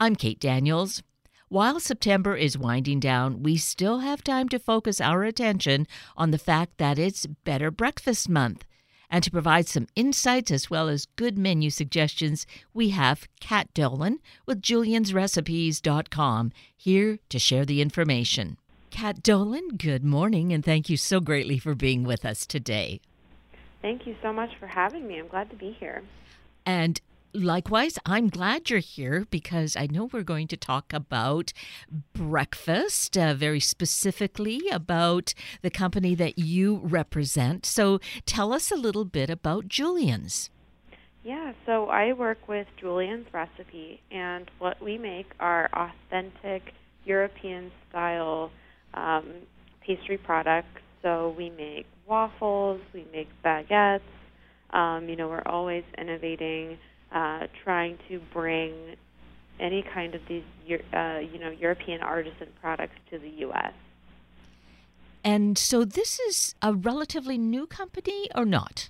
I'm Kate Daniels. While September is winding down, we still have time to focus our attention on the fact that it's Better Breakfast Month. And to provide some insights as well as good menu suggestions, we have Kat Dolan with juliansrecipes.com here to share the information. Kat Dolan, good morning, and thank you so greatly for being with us today. Thank you so much for having me. I'm glad to be here. And likewise, I'm glad you're here because I know we're going to talk about breakfast, uh, very specifically about the company that you represent. So tell us a little bit about Julian's. Yeah, so I work with Julian's Recipe, and what we make are authentic European style um, pastry products. So we make waffles, we make baguettes. Um, you know, we're always innovating, uh, trying to bring any kind of these, uh, you know, European artisan products to the U.S. And so this is a relatively new company or not?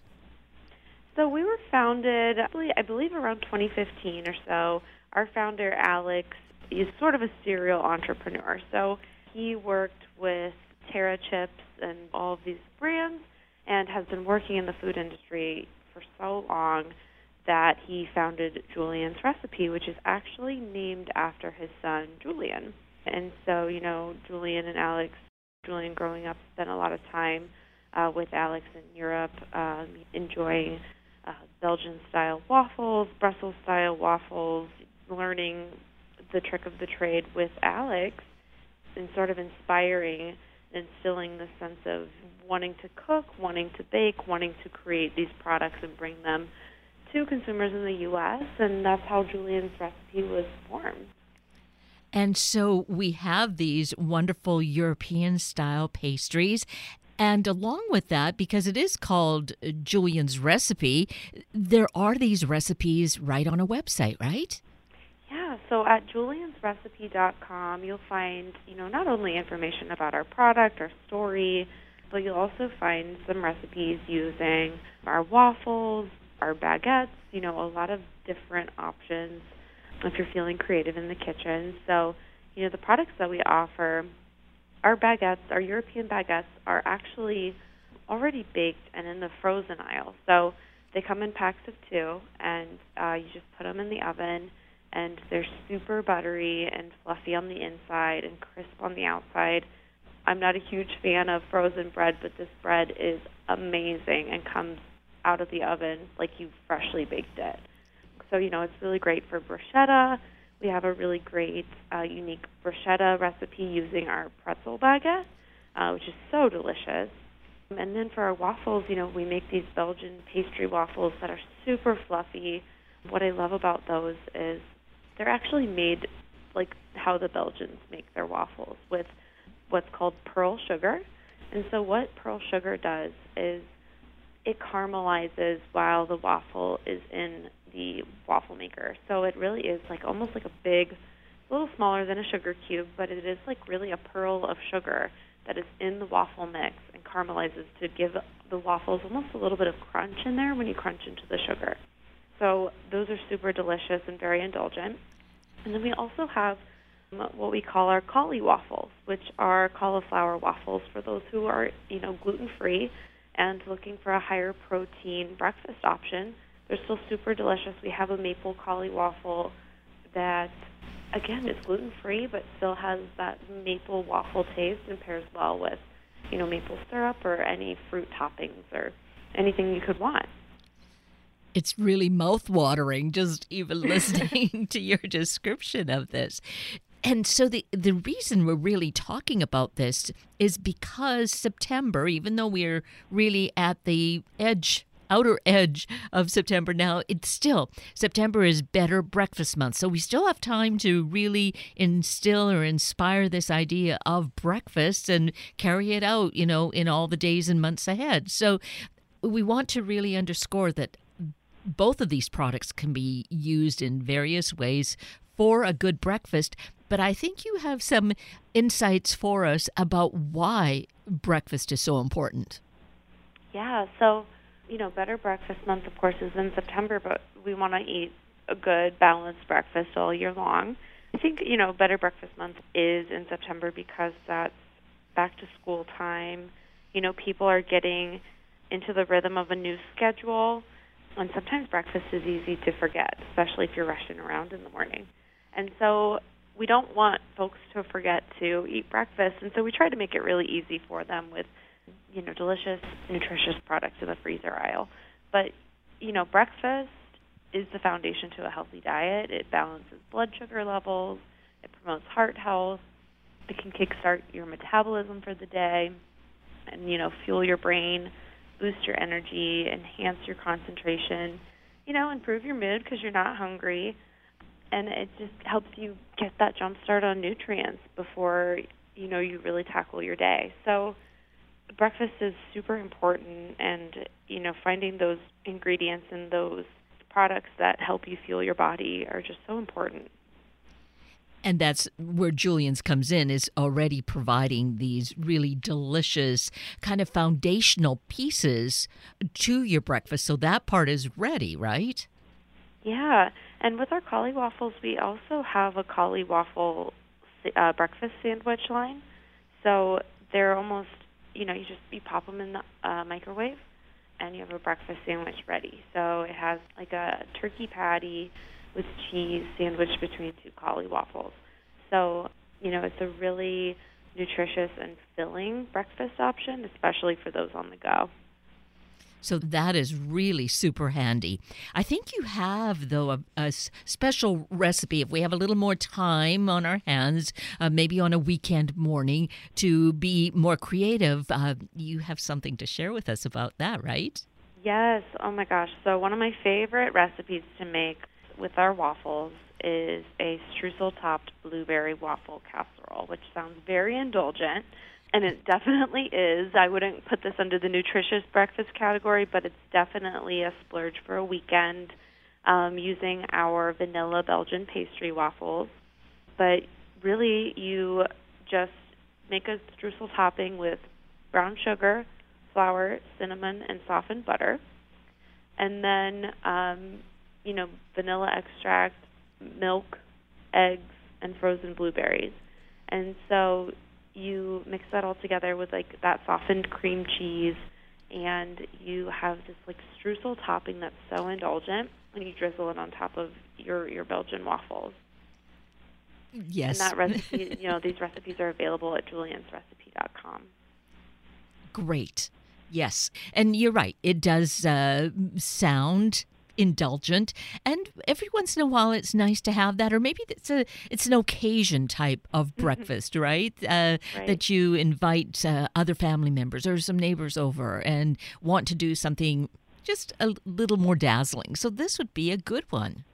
So we were founded, I believe, around 2015 or so. Our founder, Alex, is sort of a serial entrepreneur. So he worked with Terra Chips and all of these brands and has been working in the food industry for so long that he founded Julian's Recipe, which is actually named after his son, Julian. And so, you know, Julian and Alex, Julian growing up spent a lot of time uh, with Alex in Europe, um, enjoying uh, Belgian style waffles, Brussels style waffles, learning the trick of the trade with Alex and sort of inspiring, instilling the sense of wanting to cook, wanting to bake, wanting to create these products and bring them to consumers in the U.S. And that's how Julian's recipe was formed. And so we have these wonderful European style pastries. And along with that, because it is called Julian's recipe, there are these recipes right on a website, right? Yeah, so at juliansrecipe.com, you'll find, you know, not only information about our product, our story, but you'll also find some recipes using our waffles, our baguettes, you know, a lot of different options if you're feeling creative in the kitchen. So, you know, the products that we offer, our baguettes, our European baguettes, are actually already baked and in the frozen aisle. So they come in packs of two, and uh, you just put them in the oven and they're super buttery and fluffy on the inside and crisp on the outside. I'm not a huge fan of frozen bread, but this bread is amazing and comes out of the oven like you freshly baked it. So, you know, it's really great for bruschetta. We have a really great, uh, unique bruschetta recipe using our pretzel baguette, uh, which is so delicious. And then for our waffles, you know, we make these Belgian pastry waffles that are super fluffy. What I love about those is they're actually made like how the Belgians make their waffles with what's called pearl sugar. And so what pearl sugar does is it caramelizes while the waffle is in the waffle maker. So it really is like almost like a big, a little smaller than a sugar cube, but it is like really a pearl of sugar that is in the waffle mix and caramelizes to give the waffles almost a little bit of crunch in there when you crunch into the sugar. So those are super delicious and very indulgent. And then we also have um, what we call our cauli waffles, which are cauliflower waffles for those who are, you know, gluten free and looking for a higher protein breakfast option. They're still super delicious. We have a maple cauli waffle that, again, is gluten free but still has that maple waffle taste and pairs well with, you know, maple syrup or any fruit toppings or anything you could want it's really mouth-watering just even listening to your description of this. And so the the reason we're really talking about this is because September, even though we're really at the edge outer edge of September now, it's still September is better breakfast month. So we still have time to really instill or inspire this idea of breakfast and carry it out, you know, in all the days and months ahead. So we want to really underscore that both of these products can be used in various ways for a good breakfast. But I think you have some insights for us about why breakfast is so important. Yeah, so, you know, Better Breakfast Month, of course, is in September, but we want to eat a good, balanced breakfast all year long. I think, you know, Better Breakfast Month is in September because that's back to school time. You know, people are getting into the rhythm of a new schedule, and sometimes breakfast is easy to forget, especially if you're rushing around in the morning. And so we don't want folks to forget to eat breakfast, and so we try to make it really easy for them with, you know, delicious, nutritious products in the freezer aisle. But, you know, breakfast is the foundation to a healthy diet. It balances blood sugar levels, it promotes heart health, it can kickstart your metabolism for the day, and, you know, fuel your brain, boost your energy, enhance your concentration, you know, improve your mood because you're not hungry and it just helps you get that jump start on nutrients before you know you really tackle your day. So breakfast is super important and you know finding those ingredients and those products that help you fuel your body are just so important. And that's where Julian's comes in, is already providing these really delicious, kind of foundational pieces to your breakfast. So that part is ready, right? Yeah. And with our cauli waffles, we also have a cauli waffle uh, breakfast sandwich line. So they're almost, you know, you just you pop them in the uh, microwave, and you have a breakfast sandwich ready. So it has like a turkey patty with cheese sandwiched between two cauli waffles. So you know, it's a really nutritious and filling breakfast option, especially for those on the go. So that is really super handy. I think you have, though, a, a special recipe if we have a little more time on our hands, uh, maybe on a weekend morning to be more creative. Uh, you have something to share with us about that, right? Yes. Oh my gosh. So, one of my favorite recipes to make with our waffles is a streusel topped blueberry waffle casserole, which sounds very indulgent and it definitely is. I wouldn't put this under the nutritious breakfast category, but it's definitely a splurge for a weekend um, using our vanilla Belgian pastry waffles. But really, you just make a streusel topping with brown sugar, flour, cinnamon, and softened butter. And then, um, you know, vanilla extract, milk, eggs, and frozen blueberries. And so you mix that all together with like that softened cream cheese and you have this like streusel topping that's so indulgent and you drizzle it on top of your your Belgian waffles. Yes. And that recipe, you know, these recipes are available at juliansrecipe.com. Great. Yes. And you're right. It does uh, sound indulgent and every once in a while it's nice to have that or maybe it's a it's an occasion type of mm-hmm. breakfast right? Uh, right? that you invite uh, other family members or some neighbors over and want to do something just a little more dazzling so this would be a good one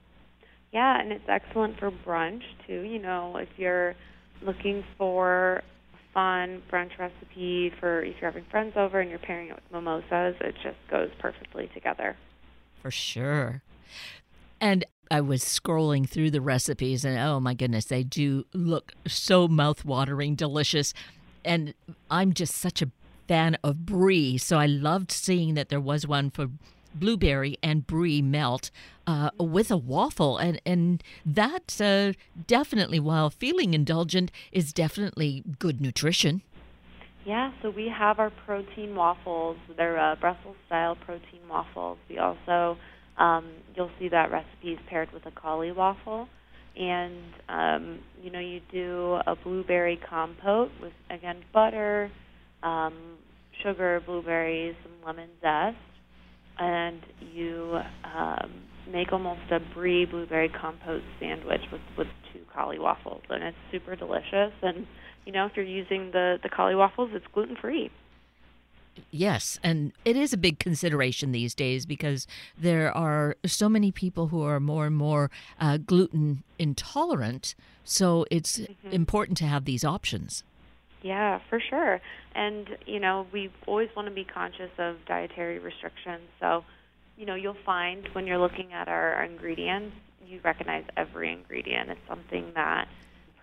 yeah and it's excellent for brunch too you know if you're looking for fun brunch recipe for if you're having friends over and you're pairing it with mimosas it just goes perfectly together for sure. And I was scrolling through the recipes, and oh my goodness, they do look so mouth-watering, delicious. And I'm just such a fan of brie, so I loved seeing that there was one for blueberry and brie melt uh, with a waffle, and and that uh, definitely, while feeling indulgent, is definitely good nutrition. Yeah, so we have our protein waffles. They're uh, Brussels style protein waffles. We also, um, you'll see that recipe is paired with a cauli waffle. And, um, you know, you do a blueberry compote with, again, butter, um, sugar, blueberries, some lemon zest. And you um, make almost a brie blueberry compote sandwich with, with two cauli waffles. And it's super delicious. And, you know, if you're using the the cauli waffles, it's gluten free. Yes, and it is a big consideration these days because there are so many people who are more and more uh, gluten intolerant. So it's mm-hmm. important to have these options. Yeah, for sure. And, you know, we always want to be conscious of dietary restrictions. So, you know, you'll find when you're looking at our ingredients, you recognize every ingredient. It's something that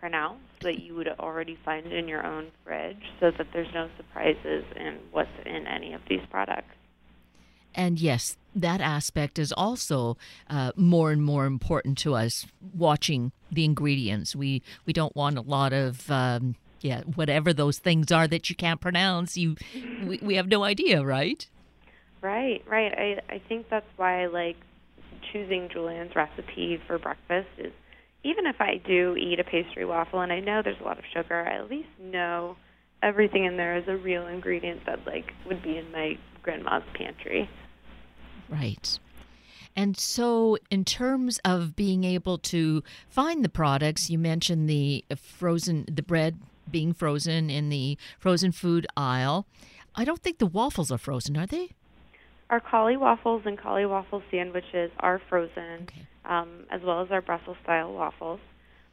pronounce that you would already find in your own fridge so that there's no surprises in what's in any of these products. And yes, that aspect is also uh, more and more important to us watching the ingredients. We we don't want a lot of um, yeah whatever those things are that you can't pronounce. You we, we have no idea, right? Right, right. I I think that's why I like choosing Julian's recipe for breakfast is even if I do eat a pastry waffle and I know there's a lot of sugar, I at least know everything in there is a real ingredient that like would be in my grandma's pantry. Right. And so, in terms of being able to find the products, you mentioned the frozen, the bread being frozen in the frozen food aisle. I don't think the waffles are frozen, are they? Our cauli waffles and cauli waffle sandwiches are frozen, okay. Um, as well as our Brussels style waffles.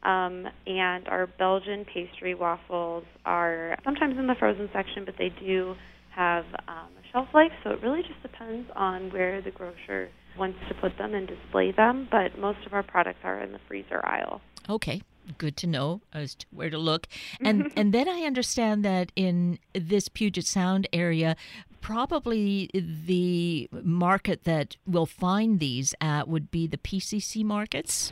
Um, and our Belgian pastry waffles are sometimes in the frozen section, but they do have um, a shelf life, so it really just depends on where the grocer wants to put them and display them. But most of our products are in the freezer aisle. Okay, good to know as to where to look. And and then I understand that in this Puget Sound area, probably the market that we'll find these at would be the PCC markets.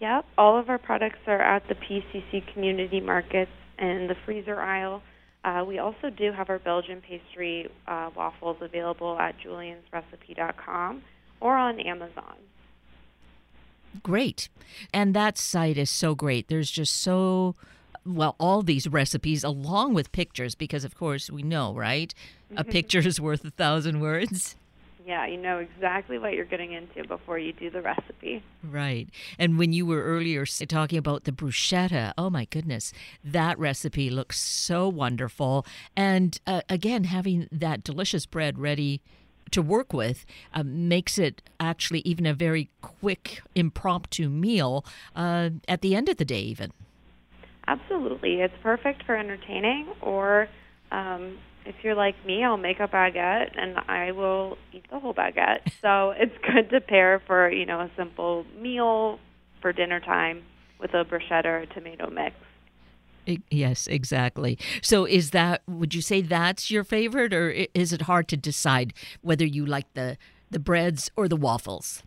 Yep, all of our products are at the PCC community markets in the freezer aisle. Uh, we also do have our Belgian pastry uh, waffles available at juliansrecipe.com or on Amazon. Great. And that site is so great. There's just so well, all these recipes along with pictures, because of course we know, right? A picture is worth a thousand words. Yeah, you know exactly what you're getting into before you do the recipe. Right. And when you were earlier talking about the bruschetta, oh my goodness, that recipe looks so wonderful. And uh, again, having that delicious bread ready to work with uh, makes it actually even a very quick, impromptu meal uh, at the end of the day, even. Absolutely. It's perfect for entertaining, or um, if you're like me, I'll make a baguette and I will eat the whole baguette. so it's good to pair for, you know, a simple meal for dinner time with a bruschetta or a tomato mix. Yes, exactly. So is that would you say that's your favorite or is it hard to decide whether you like the the breads or the waffles?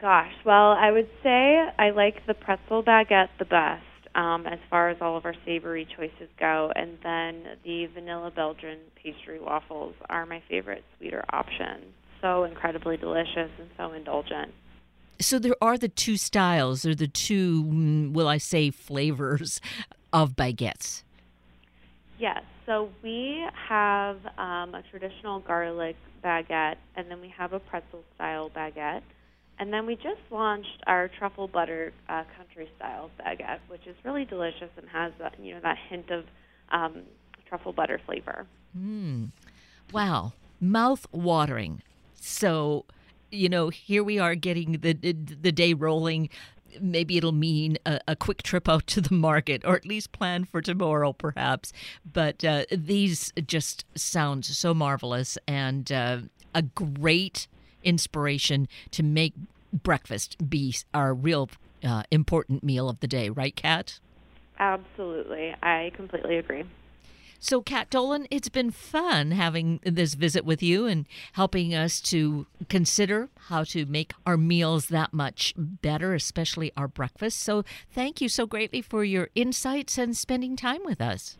Gosh, well, I would say I like the pretzel baguette the best um, as far as all of our savory choices go. And then the vanilla Belgian pastry waffles are my favorite sweeter option. So incredibly delicious and so indulgent. So there are the two styles, or the two, mm, will I say, flavors of baguettes. Yes. So we have um, a traditional garlic baguette, and then we have a pretzel style baguette. And then we just launched our truffle butter uh, country style baguette, which is really delicious and has that, you know that hint of um, truffle butter flavor. Mm. Wow, mouth watering. So, you know, here we are getting the the day rolling. Maybe it'll mean a, a, quick trip out to the market, or at least plan for tomorrow, perhaps. But uh, these just sound so marvelous and uh, a great inspiration to make breakfast be our real uh, important meal of the day, right, Kat? Absolutely. I completely agree. So, Kat Dolan, it's been fun having this visit with you and helping us to consider how to make our meals that much better, especially our breakfast. So, thank you so greatly for your insights and spending time with us.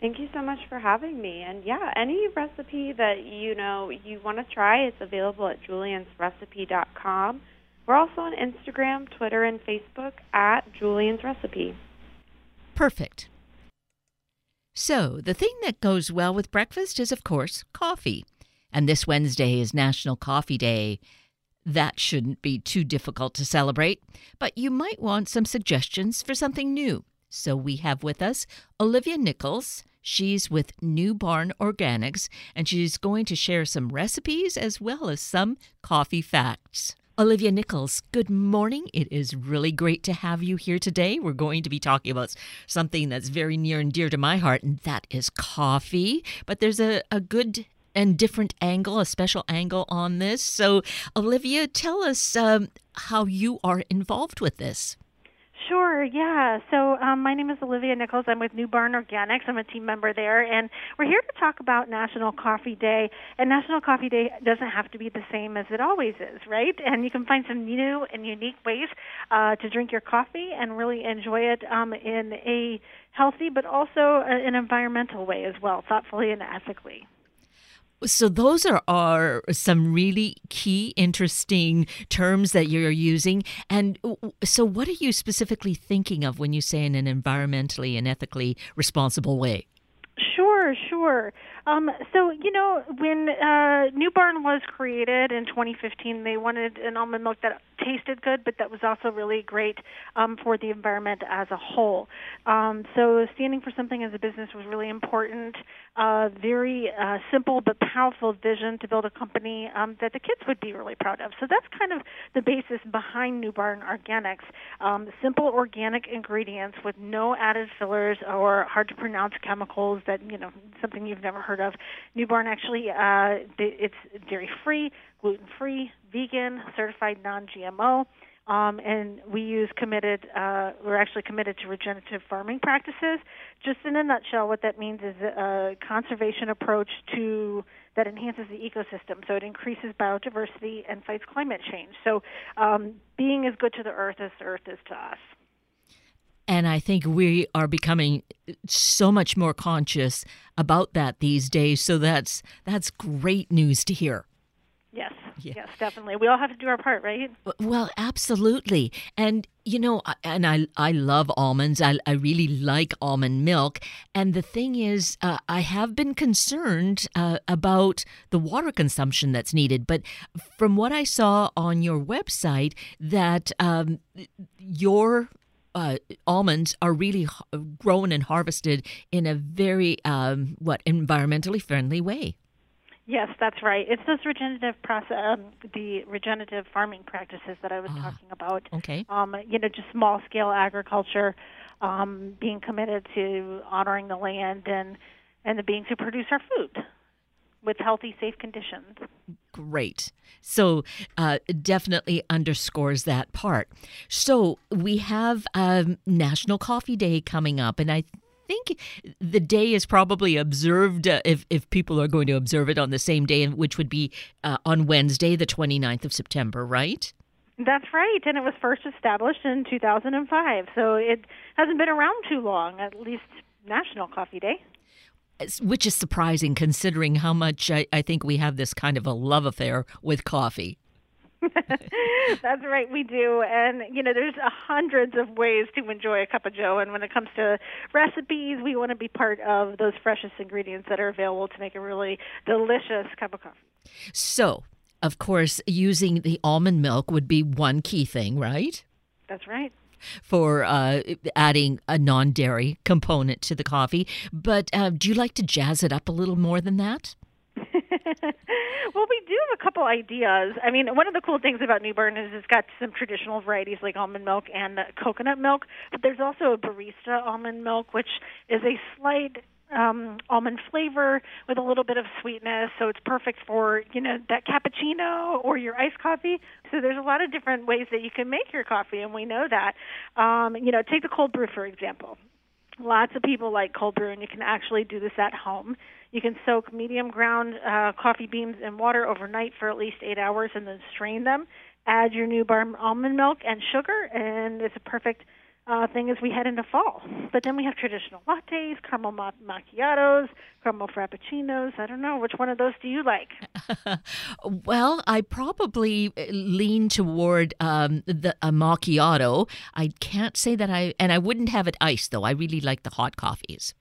Thank you so much for having me. And yeah, any recipe that you know you want to try, it's available at juliansrecipe.com. We're also on Instagram, Twitter, and Facebook at Julian's Recipe. Perfect. So, the thing that goes well with breakfast is, of course, coffee. And this Wednesday is National Coffee Day. That shouldn't be too difficult to celebrate, but you might want some suggestions for something new. So we have with us Olivia Nichols, She's with New Barn Organics, and she's going to share some recipes as well as some coffee facts. Olivia Nichols, good morning. It is really great to have you here today. We're going to be talking about something that's very near and dear to my heart, and that is coffee. But there's a, a good and different angle, a special angle on this. So, Olivia, tell us um, how you are involved with this. Sure, yeah. So um, my name is Olivia Nichols. I'm with New Barn Organics. I'm a team member there, and we're here to talk about National Coffee Day. And National Coffee Day doesn't have to be the same as it always is, right? And you can find some new and unique ways uh, to drink your coffee and really enjoy it um, in a healthy but also an environmental way as well, thoughtfully and ethically. So those are, are some really key, interesting terms that you're using. And so, what are you specifically thinking of when you say in an environmentally and ethically responsible way? Sure, sure. Um, so, you know, when uh, New Barn was created in 2015, they wanted an almond milk that tasted good, but that was also really great um, for the environment as a whole. Um, so, standing for something as a business was really important. Uh, very uh, simple but powerful vision to build a company um, that the kids would be really proud of. So, that's kind of the basis behind New Barn Organics. Um, simple organic ingredients with no added fillers or hard to pronounce chemicals that, you know, something you've never heard of. New Barn actually, uh, it's dairy free, gluten free, vegan, certified non GMO. Um, and we use committed, uh, we're actually committed to regenerative farming practices. Just in a nutshell, what that means is a conservation approach to that enhances the ecosystem. So it increases biodiversity and fights climate change. So um, being as good to the earth as the earth is to us. And I think we are becoming so much more conscious about that these days. So that's that's great news to hear. Yes, yeah. yes, definitely. We all have to do our part, right? Well, absolutely. And you know, and I I love almonds. I I really like almond milk. And the thing is, uh, I have been concerned uh, about the water consumption that's needed. But from what I saw on your website, that um, your uh, almonds are really grown and harvested in a very um, what environmentally friendly way. Yes, that's right. It's those regenerative process, um, the regenerative farming practices that I was ah, talking about. Okay. Um, you know, just small scale agriculture, um, being committed to honoring the land and and the beings who produce our food with healthy, safe conditions. Great. So, uh, definitely underscores that part. So, we have um, National Coffee Day coming up, and I think the day is probably observed uh, if, if people are going to observe it on the same day, which would be uh, on Wednesday, the 29th of September, right? That's right, and it was first established in 2005, so it hasn't been around too long, at least National Coffee Day which is surprising considering how much I, I think we have this kind of a love affair with coffee. That's right, we do. And, you know, there's hundreds of ways to enjoy a cup of joe. And when it comes to recipes, we want to be part of those freshest ingredients that are available to make a really delicious cup of coffee. So, of course, using the almond milk would be one key thing, right? That's right for uh, adding a non dairy component to the coffee. But uh, do you like to jazz it up a little more than that? well, we do have a couple ideas. I mean, one of the cool things about New Barn is it's got some traditional varieties like almond milk and coconut milk, but there's also a barista almond milk, which is a slight um, almond flavor with a little bit of sweetness, so it's perfect for you know that cappuccino or your iced coffee. So there's a lot of different ways that you can make your coffee, and we know that. Um, you know, take the cold brew for example. Lots of people like cold brew, and you can actually do this at home. You can soak medium ground uh, coffee beans in water overnight for at least eight hours, and then strain them. Add your New Barn almond milk and sugar, and it's a perfect uh, thing as we head into fall. But then we have traditional lattes, caramel ma- macchiatos, caramel frappuccinos. I don't know which one of those do you like. well, I probably uh, lean toward um, the a macchiato. I can't say that I, and I wouldn't have it iced though. I really like the hot coffees.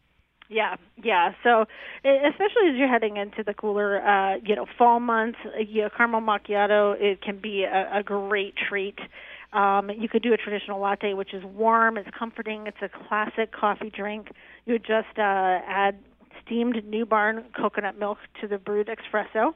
Yeah, yeah. So, especially as you're heading into the cooler, uh, you know, fall months, you know, caramel macchiato it can be a, a great treat. Um, you could do a traditional latte, which is warm, it's comforting, it's a classic coffee drink. You would just uh, add steamed New Barn coconut milk to the brewed espresso,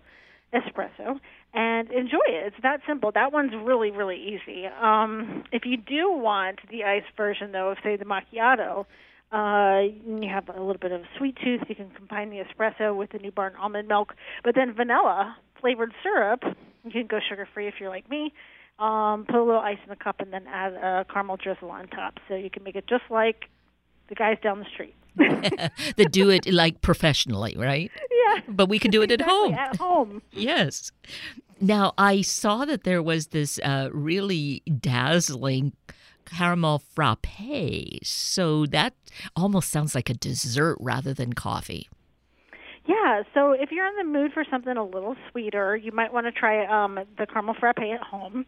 espresso, and enjoy it. It's that simple. That one's really, really easy. Um, if you do want the iced version, though, of say the macchiato, uh, you have a little bit of sweet tooth. You can combine the espresso with the New Barn almond milk, but then vanilla flavored syrup. You can go sugar free if you're like me um, put a little ice in the cup, and then add a caramel drizzle on top. So you can make it just like the guys down the street. that do it like professionally, right? Yeah. But we can do it exactly, at home. At home. Yes. Now, I saw that there was this uh, really dazzling caramel frappe. So that almost sounds like a dessert rather than coffee. Yeah, so if you're in the mood for something a little sweeter, you might want to try um, the caramel frappe at home.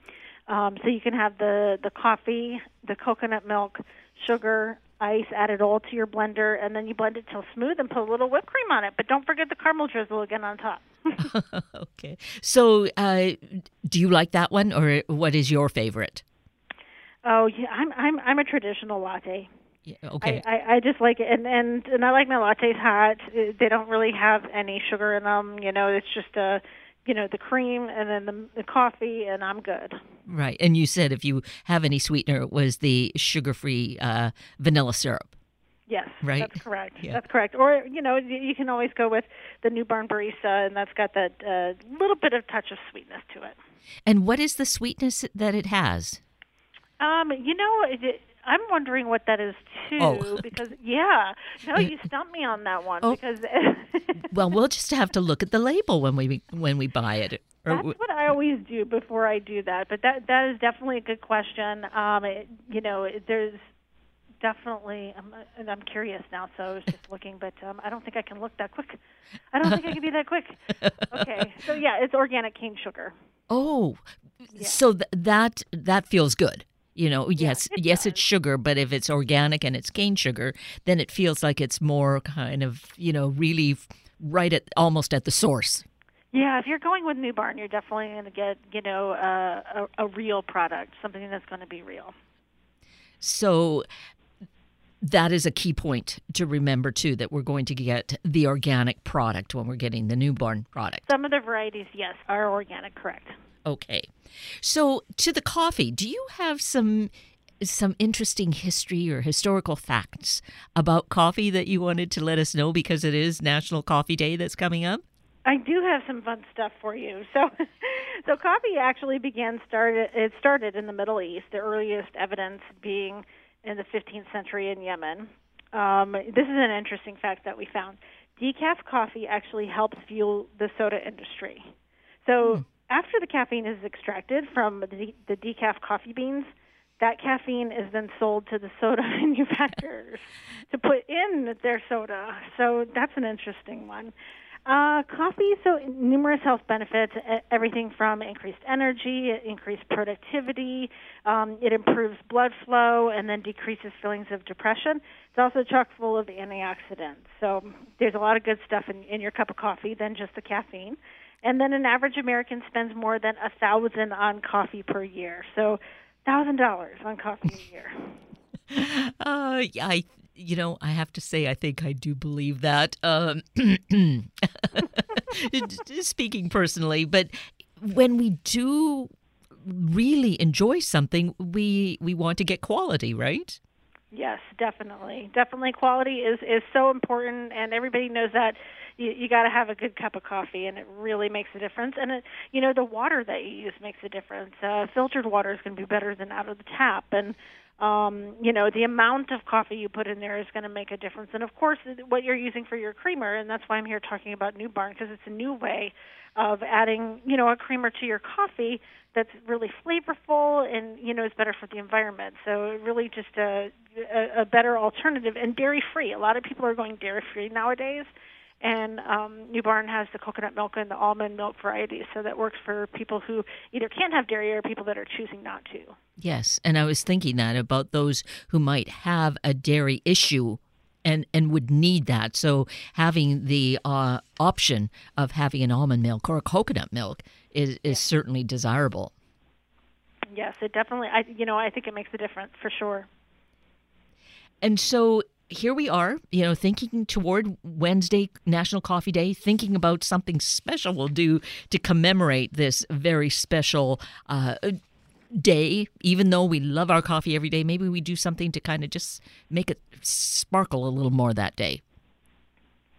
Um, so you can have the the coffee, the coconut milk, sugar, ice, add it all to your blender, and then you blend it till smooth and put a little whipped cream on it. But don't forget the caramel drizzle again on top. okay. So, uh, do you like that one, or what is your favorite? Oh yeah, I'm I'm I'm a traditional latte. Yeah, okay. I, I, I just like it, and and and I like my lattes hot. Uh, They don't really have any sugar in them. You know, it's just a, you know, the cream and then the, the coffee, and I'm good. right. And you said if you have any sweetener, it was the sugar-free uh, vanilla syrup. Yes, Right? That's correct. Yeah. That's correct. Or you know, you you can always go with the New Barn Barista, and that's got that uh, little bit of touch of sweetness to it. And what is the sweetness that it has? Um, you know, it, I'm wondering what that is too, Oh. because yeah, no, you stumped me on that one Oh. because Well, we'll just have to look at the label when we when we buy it. That's what I always do before I do that. But that that is definitely a good question. Um, it, you know, it, there's definitely, um, and I'm curious now, so I was just looking, but um, I don't think I can look that quick. I don't think I can be that quick. Okay, so yeah, it's organic cane sugar. Oh, so th- that that feels good. You know, yes, it yes, it's sugar, but if it's organic and it's cane sugar, then it feels like it's more kind of you know really right at almost at the source. Yeah, if you're going with New Barn, you're definitely going to get you know uh, a, a real product, something that's going to be real. So that is a key point to remember too that we're going to get the organic product when we're getting the New Barn product. Some of the varieties, yes, are organic, correct. Okay. So to the coffee, do you have some some interesting history or historical facts about coffee that you wanted to let us know because it is National Coffee Day that's coming up? I do have some fun stuff for you. So, so coffee actually began started. It started in the Middle East. The earliest evidence being in the 15th century in Yemen. Um, this is an interesting fact that we found. Decaf coffee actually helps fuel the soda industry. So after the caffeine is extracted from the, the decaf coffee beans, that caffeine is then sold to the soda manufacturers to put in their soda. So that's an interesting one. Uh, coffee, so numerous health benefits, everything from increased energy, increased productivity, um, it improves blood flow, and then decreases feelings of depression. It's also chock full of antioxidants. So there's a lot of good stuff in, in your cup of coffee than just the caffeine. And then an average American spends more than a thousand on coffee per year. So thousand dollars on coffee a year. Uh, yeah, I, you know, I have to say, I think I do believe that. Um, speaking personally, but when we do really enjoy something, we we want to get quality, right? Yes, definitely. Definitely, quality is is so important, and everybody knows that. You, you got to have a good cup of coffee, and it really makes a difference. And it, you know, the water that you use makes a difference. Uh, filtered water is going to be better than out of the tap, and um, you know, the amount of coffee you put in there is going to make a difference. And of course, what you're using for your creamer, and that's why I'm here talking about New Barn because it's a new way of adding, you know, a creamer to your coffee that's really flavorful and you know is better for the environment. So really, just a a, a better alternative and dairy free. A lot of people are going dairy free nowadays. And um, New Barn has the coconut milk and the almond milk varieties, so that works for people who either can't have dairy or people that are choosing not to. Yes, and I was thinking that about those who might have a dairy issue and and would need that. So having the uh, option of having an almond milk or a coconut milk is is certainly desirable. Yes, it definitely. I you know I think it makes a difference for sure. And so here we are, you know, thinking toward Wednesday, National Coffee Day, thinking about something special we'll do to commemorate this very special uh, day. Even though we love our coffee every day, maybe we do something to kind of just make it sparkle a little more that day.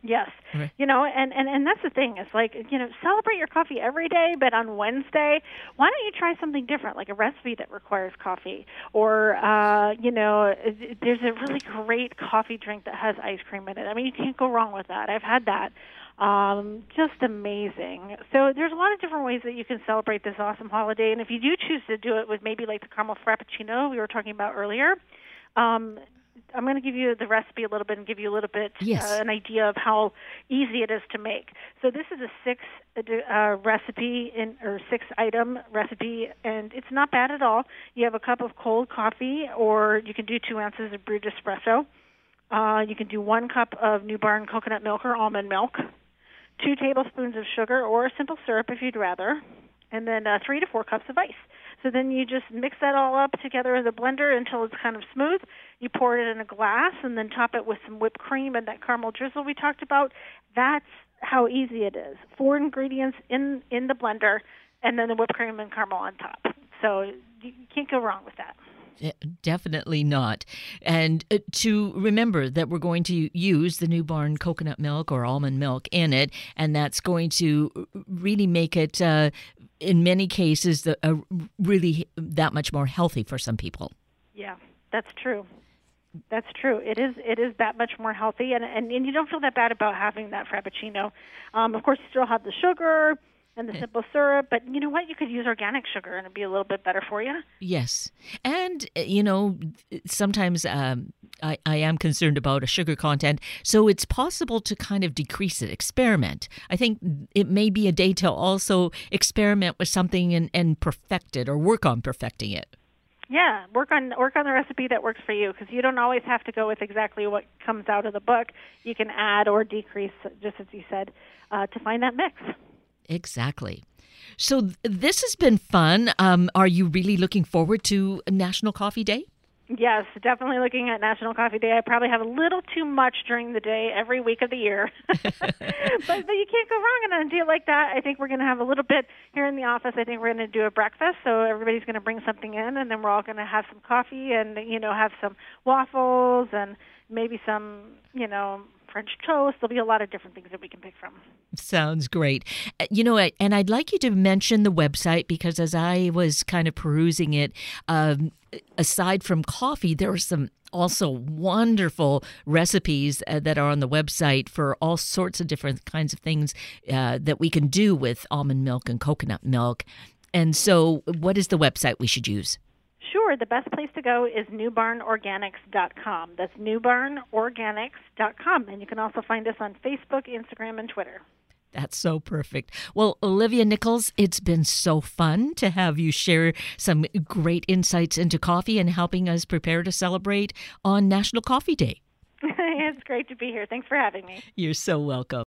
Yes. Right. You know, and, and, and that's the thing. It's like, you know, celebrate your coffee every day, but on Wednesday, why don't you try something different, like a recipe that requires coffee? Or, uh, you know, there's a really great coffee drink that has ice cream in it. I mean, you can't go wrong with that. I've had that. Um, just amazing. So there's a lot of different ways that you can celebrate this awesome holiday. And if you do choose to do it with maybe like the caramel frappuccino we were talking about earlier, um, I'm going to give you the recipe a little bit and give you a little bit Yes. uh, an idea of how easy it is to make. So this is a six uh, recipe in or six item recipe, and it's not bad at all. You have a cup of cold coffee, or you can do two ounces of brewed espresso. Uh, you can do one cup of New Barn coconut milk or almond milk, two tablespoons of sugar or simple syrup if you'd rather, and then uh, three to four cups of ice. So then you just mix that all up together in the blender until it's kind of smooth. You pour it in a glass and then top it with some whipped cream and that caramel drizzle we talked about. That's how easy it is. Four ingredients in in the blender and then the whipped cream and caramel on top. So you can't go wrong with that. Eh, Definitely not. And uh, to remember that we're going to use the New Barn coconut milk or almond milk in it, and that's going to really make it, uh, in many cases, the, uh, really that much more healthy for some people. Yeah, that's true. That's true. It is. It is that much more healthy, and and, and you don't feel that bad about having that frappuccino. Um, of course, you still have the sugar and the simple syrup, but you know what? You could use organic sugar, and it'd be a little bit better for you. Yes. And, uh, you know, sometimes um, I, I am concerned about a sugar content. So it's possible to kind of decrease it, experiment. I think it may be a day to also experiment with something and, and perfect it or work on perfecting it. Yeah, work on work on the recipe that works for you because you don't always have to go with exactly what comes out of the book. You can add or decrease, just as you said, uh, to find that mix. Exactly. So th- this has been fun. Um, are you really looking forward to National Coffee Day? Yes, definitely looking at National Coffee Day. I probably have a little too much during the day every week of the year. but, but you can't go wrong on a day like that. I think we're going to have a little bit here in the office. I think we're going to do a breakfast, so everybody's going to bring something in, and then we're all going to have some coffee and you know have some waffles and maybe some you know French toast. There'll be a lot of different things that we can pick from. Sounds great. Uh, You know, and I'd like you to mention the website because as I was kind of perusing it, um, aside from coffee, there are some also wonderful recipes uh, that are on the website for all sorts of different kinds of things uh, that we can do with almond milk and coconut milk. And so, what is the website we should use? Sure, the best place to go is newbarnorganics.com. That's newbarnorganics.com. And you can also find us on Facebook, Instagram, and Twitter. That's so perfect. Well, Olivia Nichols, it's been so fun to have you share some great insights into coffee and helping us prepare to celebrate on National Coffee Day. it's great to be here. Thanks for having me. You're so welcome.